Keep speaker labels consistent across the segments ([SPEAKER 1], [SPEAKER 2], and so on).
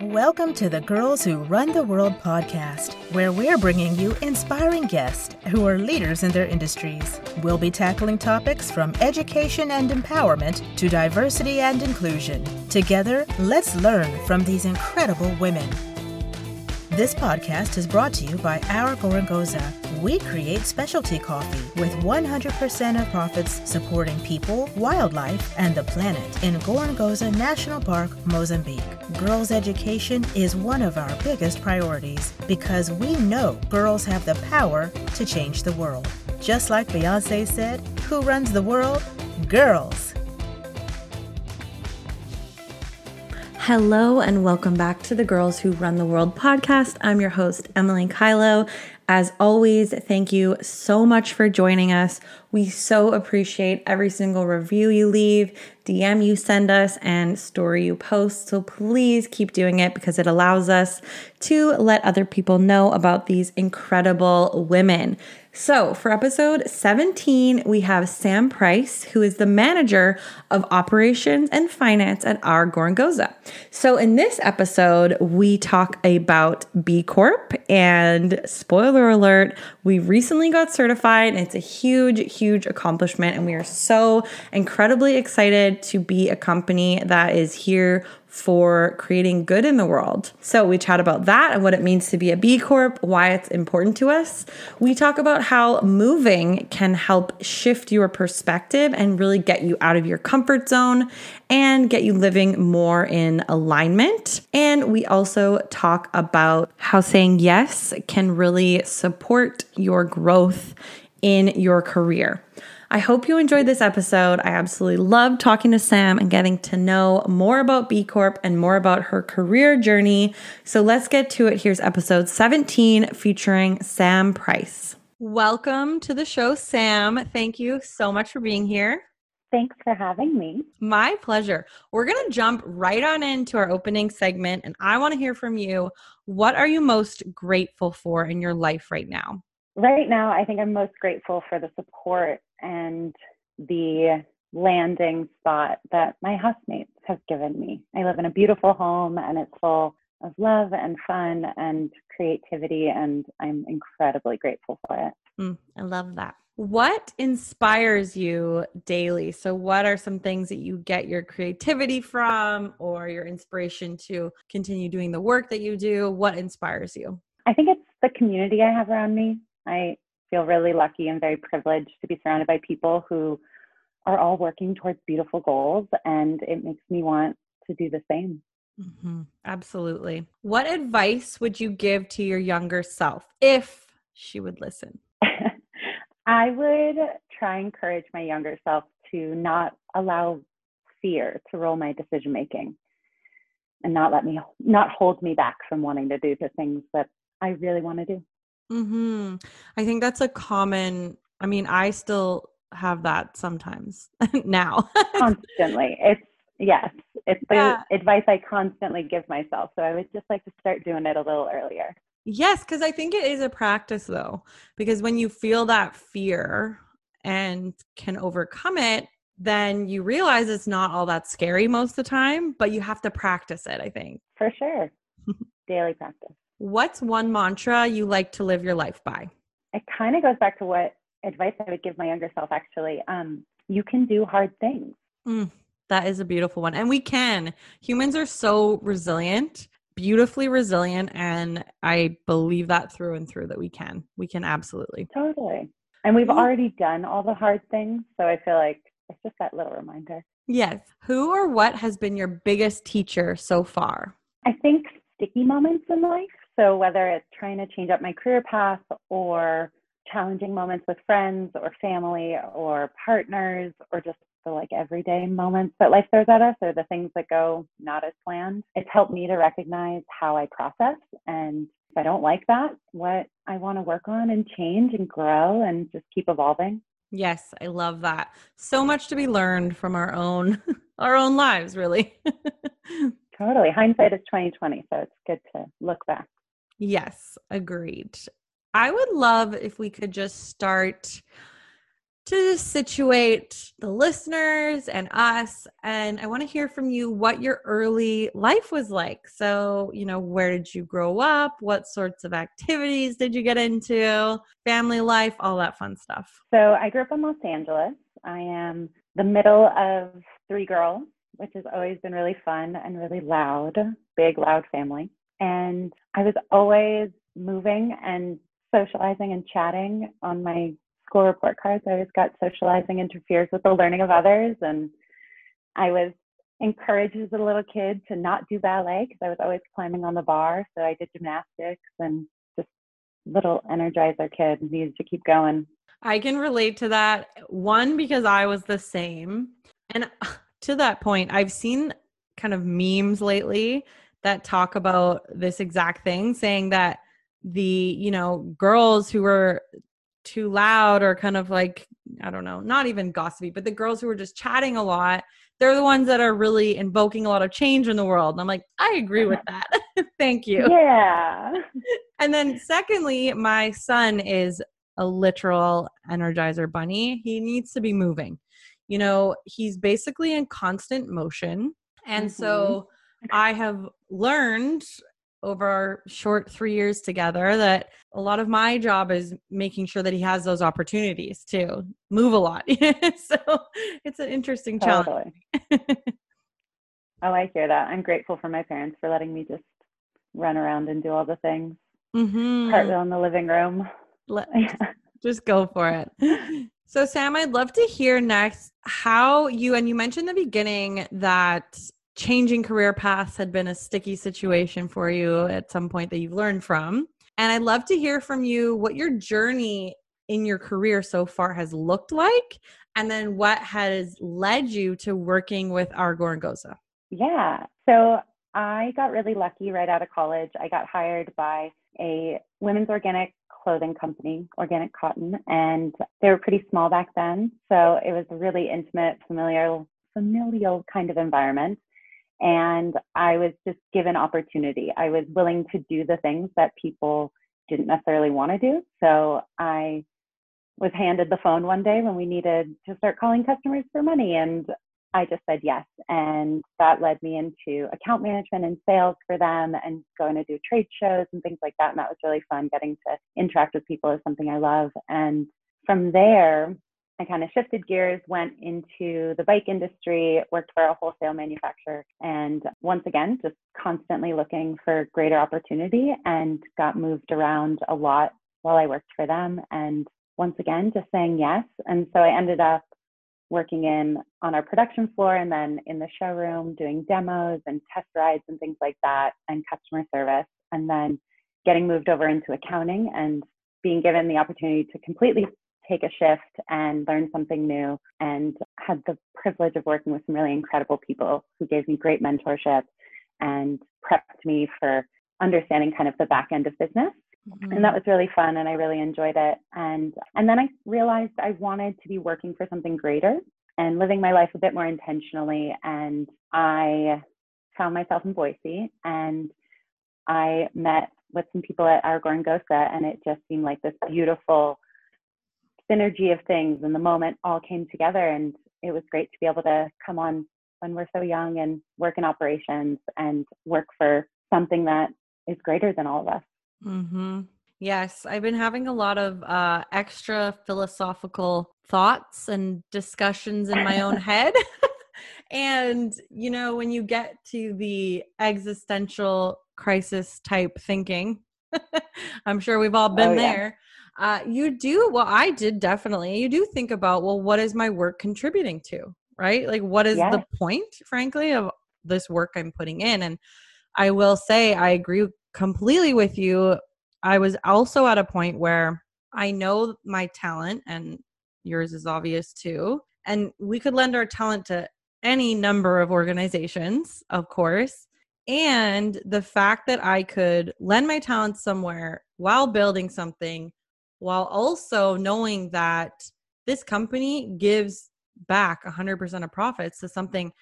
[SPEAKER 1] Welcome to the Girls Who Run the World podcast, where we're bringing you inspiring guests who are leaders in their industries. We'll be tackling topics from education and empowerment to diversity and inclusion. Together, let's learn from these incredible women. This podcast is brought to you by Our Gorongosa. We create specialty coffee with 100% of profits supporting people, wildlife, and the planet in Gorongosa National Park, Mozambique. Girls' education is one of our biggest priorities because we know girls have the power to change the world. Just like Beyonce said, who runs the world? Girls.
[SPEAKER 2] Hello, and welcome back to the Girls Who Run the World podcast. I'm your host, Emily Kylo. As always, thank you so much for joining us. We so appreciate every single review you leave, DM you send us, and story you post. So please keep doing it because it allows us to let other people know about these incredible women. So, for episode 17, we have Sam Price, who is the manager of operations and finance at our Gorongosa. So, in this episode, we talk about B Corp, and spoiler alert, we recently got certified. It's a huge, huge accomplishment, and we are so incredibly excited to be a company that is here for creating good in the world. So, we chat about that and what it means to be a B Corp, why it's important to us. We talk about how moving can help shift your perspective and really get you out of your comfort zone and get you living more in alignment. And we also talk about how saying yes can really support your growth in your career. I hope you enjoyed this episode. I absolutely love talking to Sam and getting to know more about B Corp and more about her career journey. So let's get to it. Here's episode 17 featuring Sam Price. Welcome to the show, Sam. Thank you so much for being here.
[SPEAKER 3] Thanks for having me.
[SPEAKER 2] My pleasure. We're going to jump right on into our opening segment, and I want to hear from you. What are you most grateful for in your life right now?
[SPEAKER 3] Right now, I think I'm most grateful for the support and the landing spot that my housemates have given me. I live in a beautiful home and it's full of love and fun and creativity, and I'm incredibly grateful for it.
[SPEAKER 2] Mm, I love that. What inspires you daily? So, what are some things that you get your creativity from or your inspiration to continue doing the work that you do? What inspires you?
[SPEAKER 3] I think it's the community I have around me. I feel really lucky and very privileged to be surrounded by people who are all working towards beautiful goals, and it makes me want to do the same.
[SPEAKER 2] Mm-hmm. Absolutely. What advice would you give to your younger self if she would listen?
[SPEAKER 3] I would try and encourage my younger self to not allow fear to rule my decision making and not let me not hold me back from wanting to do the things that I really want to do.
[SPEAKER 2] Mm-hmm. I think that's a common. I mean, I still have that sometimes now.
[SPEAKER 3] constantly, it's yes, it's the yeah. advice I constantly give myself. So I would just like to start doing it a little earlier.
[SPEAKER 2] Yes, because I think it is a practice though, because when you feel that fear and can overcome it, then you realize it's not all that scary most of the time, but you have to practice it, I think.
[SPEAKER 3] For sure. Daily practice.
[SPEAKER 2] What's one mantra you like to live your life by?
[SPEAKER 3] It kind of goes back to what advice I would give my younger self, actually. Um, you can do hard things.
[SPEAKER 2] Mm, that is a beautiful one. And we can. Humans are so resilient, beautifully resilient. And I believe that through and through that we can. We can absolutely.
[SPEAKER 3] Totally. And we've already done all the hard things. So I feel like it's just that little reminder.
[SPEAKER 2] Yes. Who or what has been your biggest teacher so far?
[SPEAKER 3] I think sticky moments in life. So whether it's trying to change up my career path or challenging moments with friends or family or partners or just the like everyday moments that life throws at us or the things that go not as planned. It's helped me to recognize how I process and if I don't like that, what I want to work on and change and grow and just keep evolving.
[SPEAKER 2] Yes, I love that. So much to be learned from our own our own lives, really.
[SPEAKER 3] totally. Hindsight is 2020, so it's good to look back.
[SPEAKER 2] Yes, agreed. I would love if we could just start to situate the listeners and us. And I want to hear from you what your early life was like. So, you know, where did you grow up? What sorts of activities did you get into? Family life, all that fun stuff.
[SPEAKER 3] So, I grew up in Los Angeles. I am the middle of three girls, which has always been really fun and really loud, big, loud family. And I was always moving and socializing and chatting on my school report cards. I always got socializing interferes with the learning of others. And I was encouraged as a little kid to not do ballet because I was always climbing on the bar. So I did gymnastics and just little energizer kid needed to keep going.
[SPEAKER 2] I can relate to that. One, because I was the same. And uh, to that point, I've seen kind of memes lately that talk about this exact thing, saying that the, you know, girls who were too loud or kind of like I don't know, not even gossipy, but the girls who are just chatting a lot, they're the ones that are really invoking a lot of change in the world. And I'm like, I agree with that. Thank you.
[SPEAKER 3] Yeah.
[SPEAKER 2] And then secondly, my son is a literal energizer bunny. He needs to be moving. You know, he's basically in constant motion. And mm-hmm. so I have learned over our short three years together that a lot of my job is making sure that he has those opportunities to move a lot. so it's an interesting totally. challenge.
[SPEAKER 3] oh, I hear that. I'm grateful for my parents for letting me just run around and do all the things. Mm-hmm. Cartwheel in the living room.
[SPEAKER 2] Let, just go for it. So, Sam, I'd love to hear next how you, and you mentioned in the beginning that changing career paths had been a sticky situation for you at some point that you've learned from. And I'd love to hear from you what your journey in your career so far has looked like, and then what has led you to working with Our Gosa.
[SPEAKER 3] Yeah. So I got really lucky right out of college. I got hired by a women's organic clothing company, Organic Cotton, and they were pretty small back then. So it was a really intimate, familiar, familial kind of environment and I was just given opportunity. I was willing to do the things that people didn't necessarily want to do. So I was handed the phone one day when we needed to start calling customers for money and I just said yes. And that led me into account management and sales for them and going to do trade shows and things like that. And that was really fun. Getting to interact with people is something I love. And from there, I kind of shifted gears, went into the bike industry, worked for a wholesale manufacturer, and once again, just constantly looking for greater opportunity and got moved around a lot while I worked for them. And once again, just saying yes. And so I ended up working in on our production floor and then in the showroom doing demos and test rides and things like that and customer service. And then getting moved over into accounting and being given the opportunity to completely take a shift and learn something new and had the privilege of working with some really incredible people who gave me great mentorship and prepped me for understanding kind of the back end of business. Mm-hmm. and that was really fun and i really enjoyed it. And and then i realized i wanted to be working for something greater and living my life a bit more intentionally. And i found myself in boise and i met with some people at our Gosa and it just seemed like this beautiful synergy of things and the moment all came together and it was great to be able to come on when we're so young and work in operations and work for something that is greater than all of us
[SPEAKER 2] mm-hmm. yes i've been having a lot of uh, extra philosophical thoughts and discussions in my own head and you know when you get to the existential crisis type thinking i'm sure we've all been oh, yeah. there uh, you do well i did definitely you do think about well what is my work contributing to right? Like what is yes. the point frankly of this work i'm putting in? And i will say i agree completely with you. I was also at a point where i know my talent and yours is obvious too and we could lend our talent to any number of organizations of course and the fact that i could lend my talent somewhere while building something while also knowing that this company gives back 100% of profits to something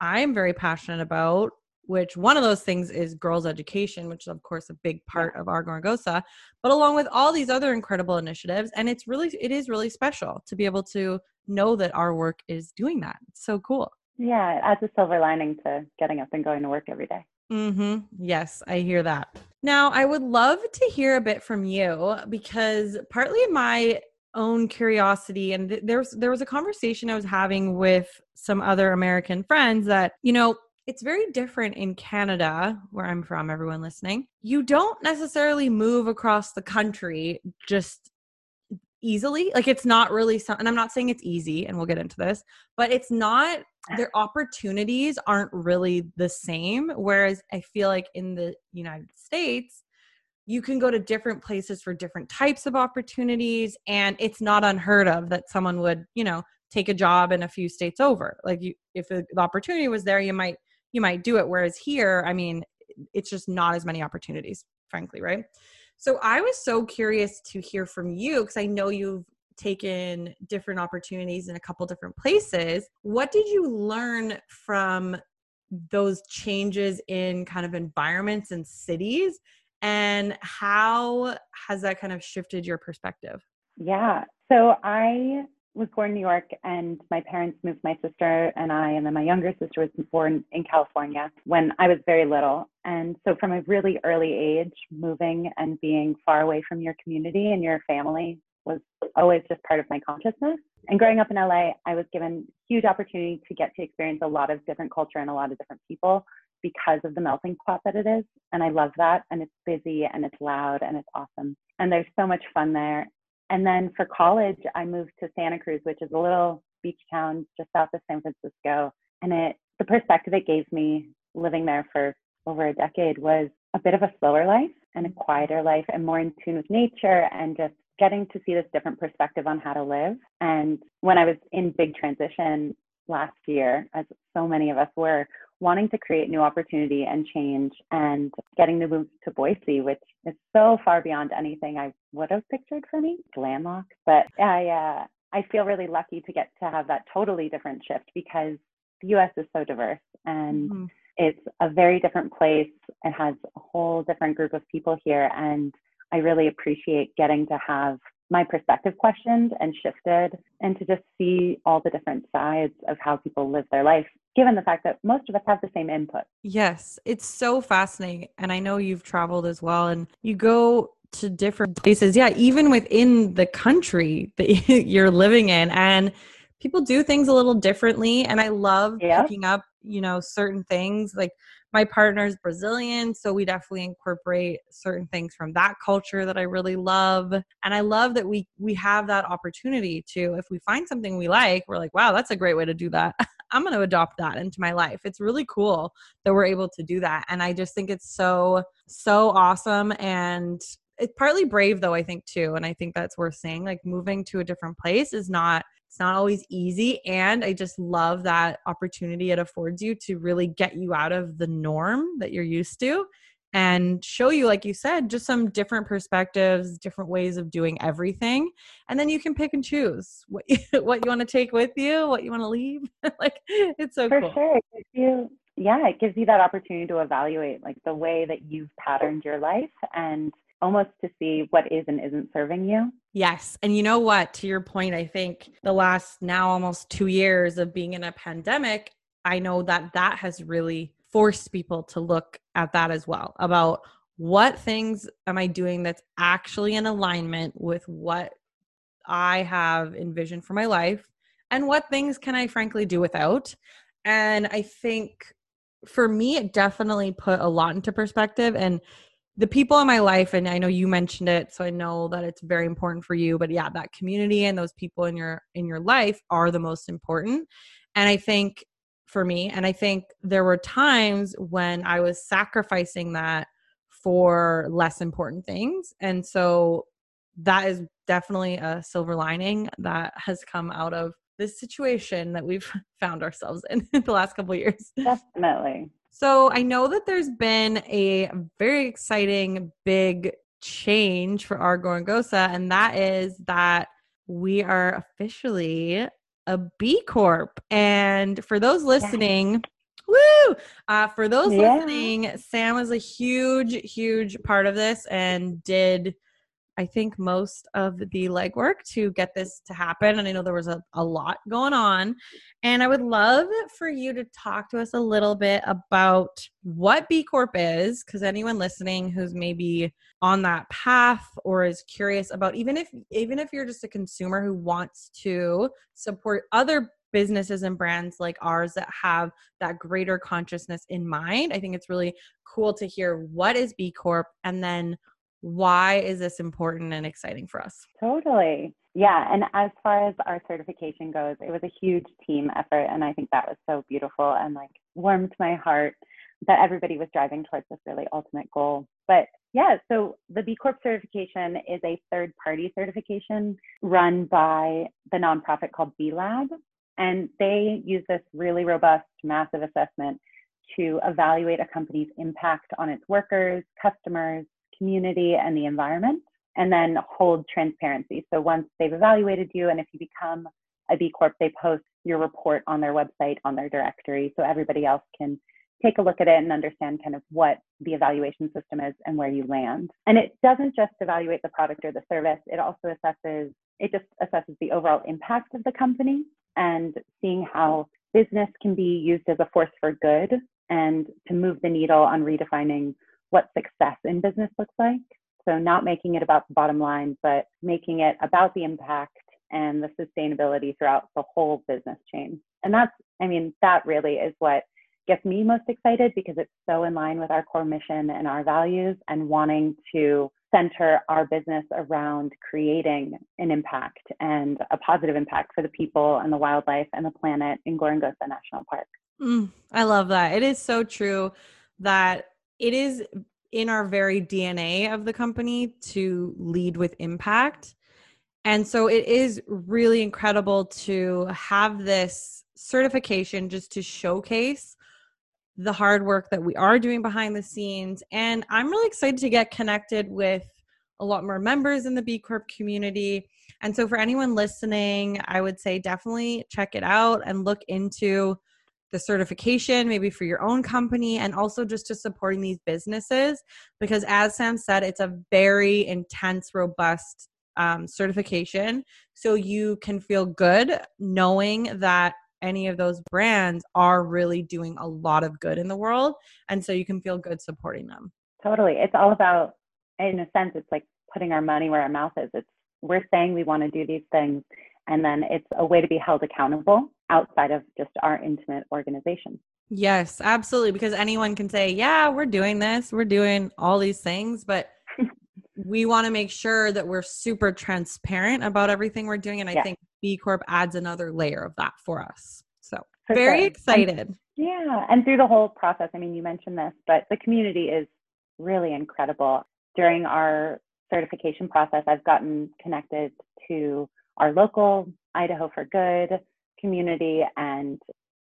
[SPEAKER 2] I'm very passionate about which one of those things is girls' education, which is, of course, a big part of our Gorongosa, but along with all these other incredible initiatives. And it's really, it is really special to be able to know that our work is doing that. It's so cool.
[SPEAKER 3] Yeah, it adds a silver lining to getting up and going to work every day.
[SPEAKER 2] Mm-hmm. Yes, I hear that. Now, I would love to hear a bit from you because partly my own curiosity and th- there was there was a conversation I was having with some other American friends that, you know, it's very different in Canada, where I'm from, everyone listening. You don't necessarily move across the country just easily. Like it's not really some, and I'm not saying it's easy, and we'll get into this, but it's not, their opportunities aren't really the same. Whereas I feel like in the United States, you can go to different places for different types of opportunities, and it's not unheard of that someone would, you know, take a job in a few states over. Like you, if the opportunity was there, you might you might do it. Whereas here, I mean, it's just not as many opportunities, frankly, right? So I was so curious to hear from you because I know you've taken different opportunities in a couple different places. What did you learn from those changes in kind of environments and cities? And how has that kind of shifted your perspective?
[SPEAKER 3] Yeah. So I was born in New York, and my parents moved my sister and I, and then my younger sister was born in California when I was very little. And so, from a really early age, moving and being far away from your community and your family was always just part of my consciousness. And growing up in LA, I was given huge opportunity to get to experience a lot of different culture and a lot of different people because of the melting pot that it is. And I love that. And it's busy and it's loud and it's awesome. And there's so much fun there. And then for college, I moved to Santa Cruz, which is a little beach town just south of San Francisco. And it, the perspective it gave me living there for over a decade was a bit of a slower life and a quieter life and more in tune with nature and just getting to see this different perspective on how to live. And when I was in big transition last year, as so many of us were, wanting to create new opportunity and change and getting to move to Boise, which is so far beyond anything I would have pictured for me, landlocked. But I, uh, I feel really lucky to get to have that totally different shift because the US is so diverse and mm-hmm. it's a very different place. It has a whole different group of people here. And I really appreciate getting to have my perspective questioned and shifted and to just see all the different sides of how people live their life given the fact that most of us have the same input
[SPEAKER 2] yes it's so fascinating and i know you've traveled as well and you go to different places yeah even within the country that you're living in and people do things a little differently and i love yeah. picking up you know certain things like my partner's Brazilian, so we definitely incorporate certain things from that culture that I really love. And I love that we we have that opportunity to if we find something we like, we're like, wow, that's a great way to do that. I'm going to adopt that into my life. It's really cool that we're able to do that. And I just think it's so so awesome and it's partly brave though i think too and i think that's worth saying like moving to a different place is not it's not always easy. And I just love that opportunity it affords you to really get you out of the norm that you're used to and show you, like you said, just some different perspectives, different ways of doing everything. And then you can pick and choose what you, what you want to take with you, what you want to leave. like it's so
[SPEAKER 3] For
[SPEAKER 2] cool.
[SPEAKER 3] sure. You, yeah, it gives you that opportunity to evaluate like the way that you've patterned your life and almost to see what is and isn't serving you.
[SPEAKER 2] Yes. And you know what? To your point, I think the last now almost two years of being in a pandemic, I know that that has really forced people to look at that as well about what things am I doing that's actually in alignment with what I have envisioned for my life and what things can I frankly do without. And I think for me, it definitely put a lot into perspective. And the people in my life and i know you mentioned it so i know that it's very important for you but yeah that community and those people in your in your life are the most important. And i think for me and i think there were times when i was sacrificing that for less important things. And so that is definitely a silver lining that has come out of this situation that we've found ourselves in the last couple years.
[SPEAKER 3] Definitely
[SPEAKER 2] so I know that there's been a very exciting big change for our Gorongosa, and that is that we are officially a B Corp. And for those listening, Woo! Uh, for those
[SPEAKER 3] Yeah.
[SPEAKER 2] listening, Sam was a huge, huge part of this and did, I think, most of the legwork to get this to happen. And I know there was a, a lot going on. And I would love for you to talk to us a little bit about what B Corp is, because anyone listening who's maybe on that path or is curious about even if even if you're just a consumer who wants to support other businesses and brands like ours that have that greater consciousness in mind. I think it's really cool to hear what is B Corp and then why is this important and exciting for us?
[SPEAKER 3] Totally. Yeah. And as far as our certification goes, it was a huge team effort. And I think that was so beautiful and like warmed my heart that everybody was driving towards this really ultimate goal. But yeah, so the B Corp certification is a third party certification run by the nonprofit called B Lab. And they use this really robust, massive assessment to evaluate a company's impact on its workers, customers, community, and the environment, and then hold transparency. So once they've evaluated you, and if you become a B Corp, they post your report on their website, on their directory, so everybody else can take a look at it and understand kind of what the evaluation system is and where you land. And it doesn't just evaluate the product or the service, it also assesses, it just assesses the overall impact of the company and seeing how business can be used as a force for good and to move the needle on redefining what success in business looks like. So, not making it about the bottom line, but making it about the impact and the sustainability throughout the whole business chain. And that's, I mean, that really is what gets me most excited because it's so in line with our core mission and our values and wanting to center our business around creating an impact and a positive impact for the people and the wildlife and the planet in Gorongosa National Park.
[SPEAKER 2] Mm, I love that. It is so true that it is in our very DNA of the company to lead with impact. And so it is really incredible to have this certification just to showcase the hard work that we are doing behind the scenes. And I'm really excited to get connected with a lot more members in the B Corp community. And so for anyone listening, I would say definitely check it out and look into the certification, maybe for your own company, and also just to supporting these businesses. Because as Sam said, it's a very intense, robust um, certification. So you can feel good knowing that any of those brands are really doing a lot of good in the world. And so you can feel good supporting them.
[SPEAKER 3] Totally. It's all about, in a sense, it's like putting our money where our mouth is. It's we're saying we want to do these things, and then it's a way to be held accountable outside of just our intimate organization.
[SPEAKER 2] Yes, absolutely. Because anyone can say, yeah, we're doing this, we're doing all these things, but we want to make sure that we're super transparent about everything we're doing. And I
[SPEAKER 3] Yeah.
[SPEAKER 2] think B Corp adds another layer of that for us. So
[SPEAKER 3] For
[SPEAKER 2] very
[SPEAKER 3] sure.
[SPEAKER 2] excited.
[SPEAKER 3] Yeah, and through the whole process, I mean, you mentioned this, but the community is really incredible. During our certification process, I've gotten connected to our local Idaho for Good community, and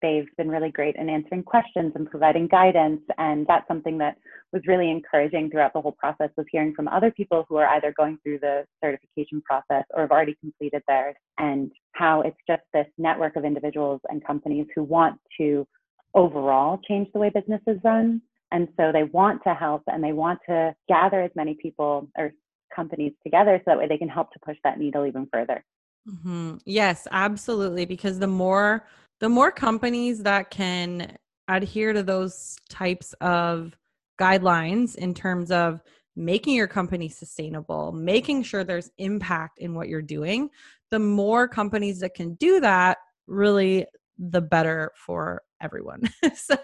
[SPEAKER 3] they've been really great in answering questions and providing guidance. And that's something that was really encouraging throughout the whole process was hearing from other people who are either going through the certification process or have already completed theirs and how it's just this network of individuals and companies who want to overall change the way businesses run. And so they want to help and they want to gather as many people or companies together so that way they can help to push that needle even further.
[SPEAKER 2] Hmm Yes, absolutely. Because the more the more companies that can adhere to those types of guidelines in terms of making your company sustainable, making sure there's impact in what you're doing, the more companies that can do that, really the better for everyone. so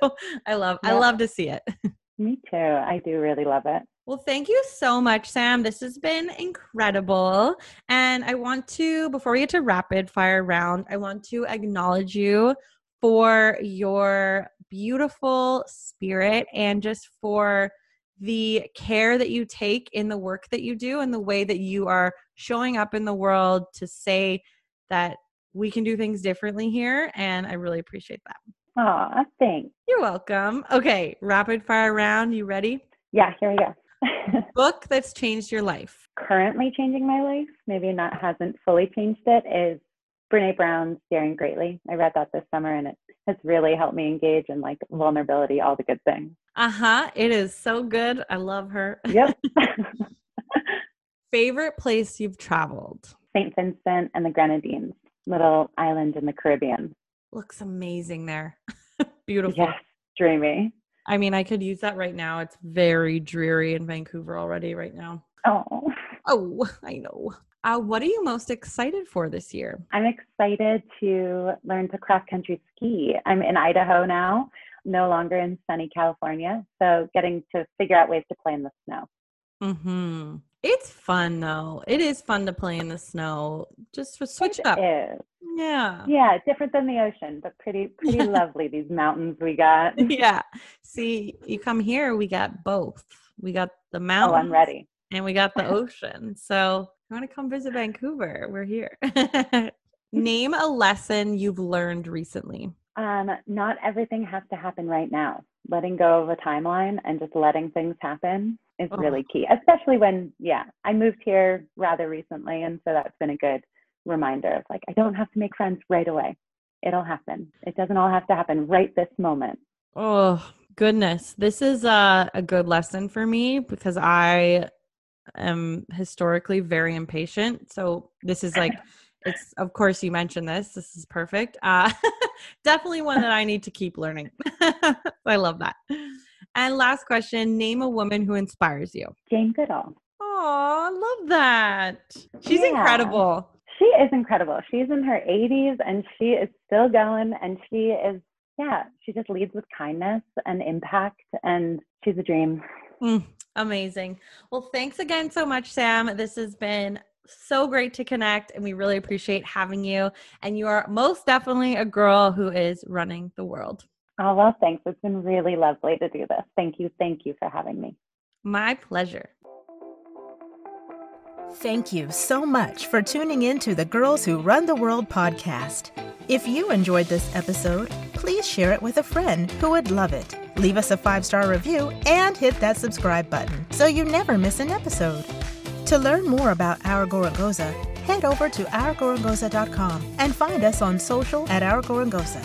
[SPEAKER 2] I love I love to see it.
[SPEAKER 3] Me too. I do really love it.
[SPEAKER 2] Well, thank you so much, Sam. This has been incredible. And I want to, before we get to rapid fire round, I want to acknowledge you for your beautiful spirit and just for the care that you take in the work that you do and the way that you are showing up in the world to say that we can do things differently here. And I really appreciate that.
[SPEAKER 3] Aw, thanks.
[SPEAKER 2] You're welcome. Okay, rapid fire round. You ready?
[SPEAKER 3] Yeah, here we go.
[SPEAKER 2] Book that's changed your life.
[SPEAKER 3] Currently changing my life, maybe not hasn't fully changed it, is Brene Brown's Daring Greatly. I read that this summer and it has really helped me engage in like vulnerability, all the good things.
[SPEAKER 2] Uh huh. It is so good. I love her.
[SPEAKER 3] Yep.
[SPEAKER 2] Favorite place you've traveled?
[SPEAKER 3] St. Vincent and the Grenadines, little island in the Caribbean.
[SPEAKER 2] Looks amazing there. Beautiful.
[SPEAKER 3] Yes, dreamy.
[SPEAKER 2] I mean, I could use that right now. It's very dreary in Vancouver already right now.
[SPEAKER 3] Oh.
[SPEAKER 2] Oh, I know. Uh, what are you most excited for this year?
[SPEAKER 3] I'm excited to learn to cross country ski. I'm in Idaho now, no longer in sunny California. So getting to figure out ways to play in the snow.
[SPEAKER 2] Hmm. It's fun though. It is fun to play in the snow. Just to switch
[SPEAKER 3] it
[SPEAKER 2] up.
[SPEAKER 3] Is.
[SPEAKER 2] Yeah.
[SPEAKER 3] Yeah, different than the ocean, but pretty pretty lovely. These mountains we got.
[SPEAKER 2] Yeah. See, you come here, we got both. We got the mountains.
[SPEAKER 3] Oh, I'm ready.
[SPEAKER 2] And we got the ocean. So you want to come visit Vancouver? We're here. Name a lesson you've learned recently.
[SPEAKER 3] Um, not everything has to happen right now. Letting go of a timeline and just letting things happen is
[SPEAKER 2] Oh.
[SPEAKER 3] really key, especially when, yeah, I moved here rather recently. And so that's been a good reminder of like, I don't have to make friends right away. It'll happen. It doesn't all have to happen right this moment.
[SPEAKER 2] Oh, goodness. This is a, a good lesson for me because I am historically very impatient. So this is like, it's, of course, you mentioned this. This is perfect. Uh, definitely one that I need to keep learning. I love that. And last question name a woman who inspires you.
[SPEAKER 3] Jane Goodall.
[SPEAKER 2] Oh, I love that. She's
[SPEAKER 3] Yeah.
[SPEAKER 2] incredible.
[SPEAKER 3] She is incredible. She's in her 80s and she is still going and she is, yeah, she just leads with kindness and impact and she's a dream.
[SPEAKER 2] Mm, amazing. Well, thanks again so much, Sam. This has been so great to connect, and we really appreciate having you. And you are most definitely a girl who is running the world.
[SPEAKER 3] Oh, well, thanks. It's been really lovely to do this. Thank you. Thank you for having me.
[SPEAKER 2] My pleasure.
[SPEAKER 1] Thank you so much for tuning in to the Girls Who Run the World podcast. If you enjoyed this episode, please share it with a friend who would love it. Leave us a five star review and hit that subscribe button so you never miss an episode. To learn more about Our Gorongosa, head over to ourgorongosa.com and find us on social at Our Gorongosa.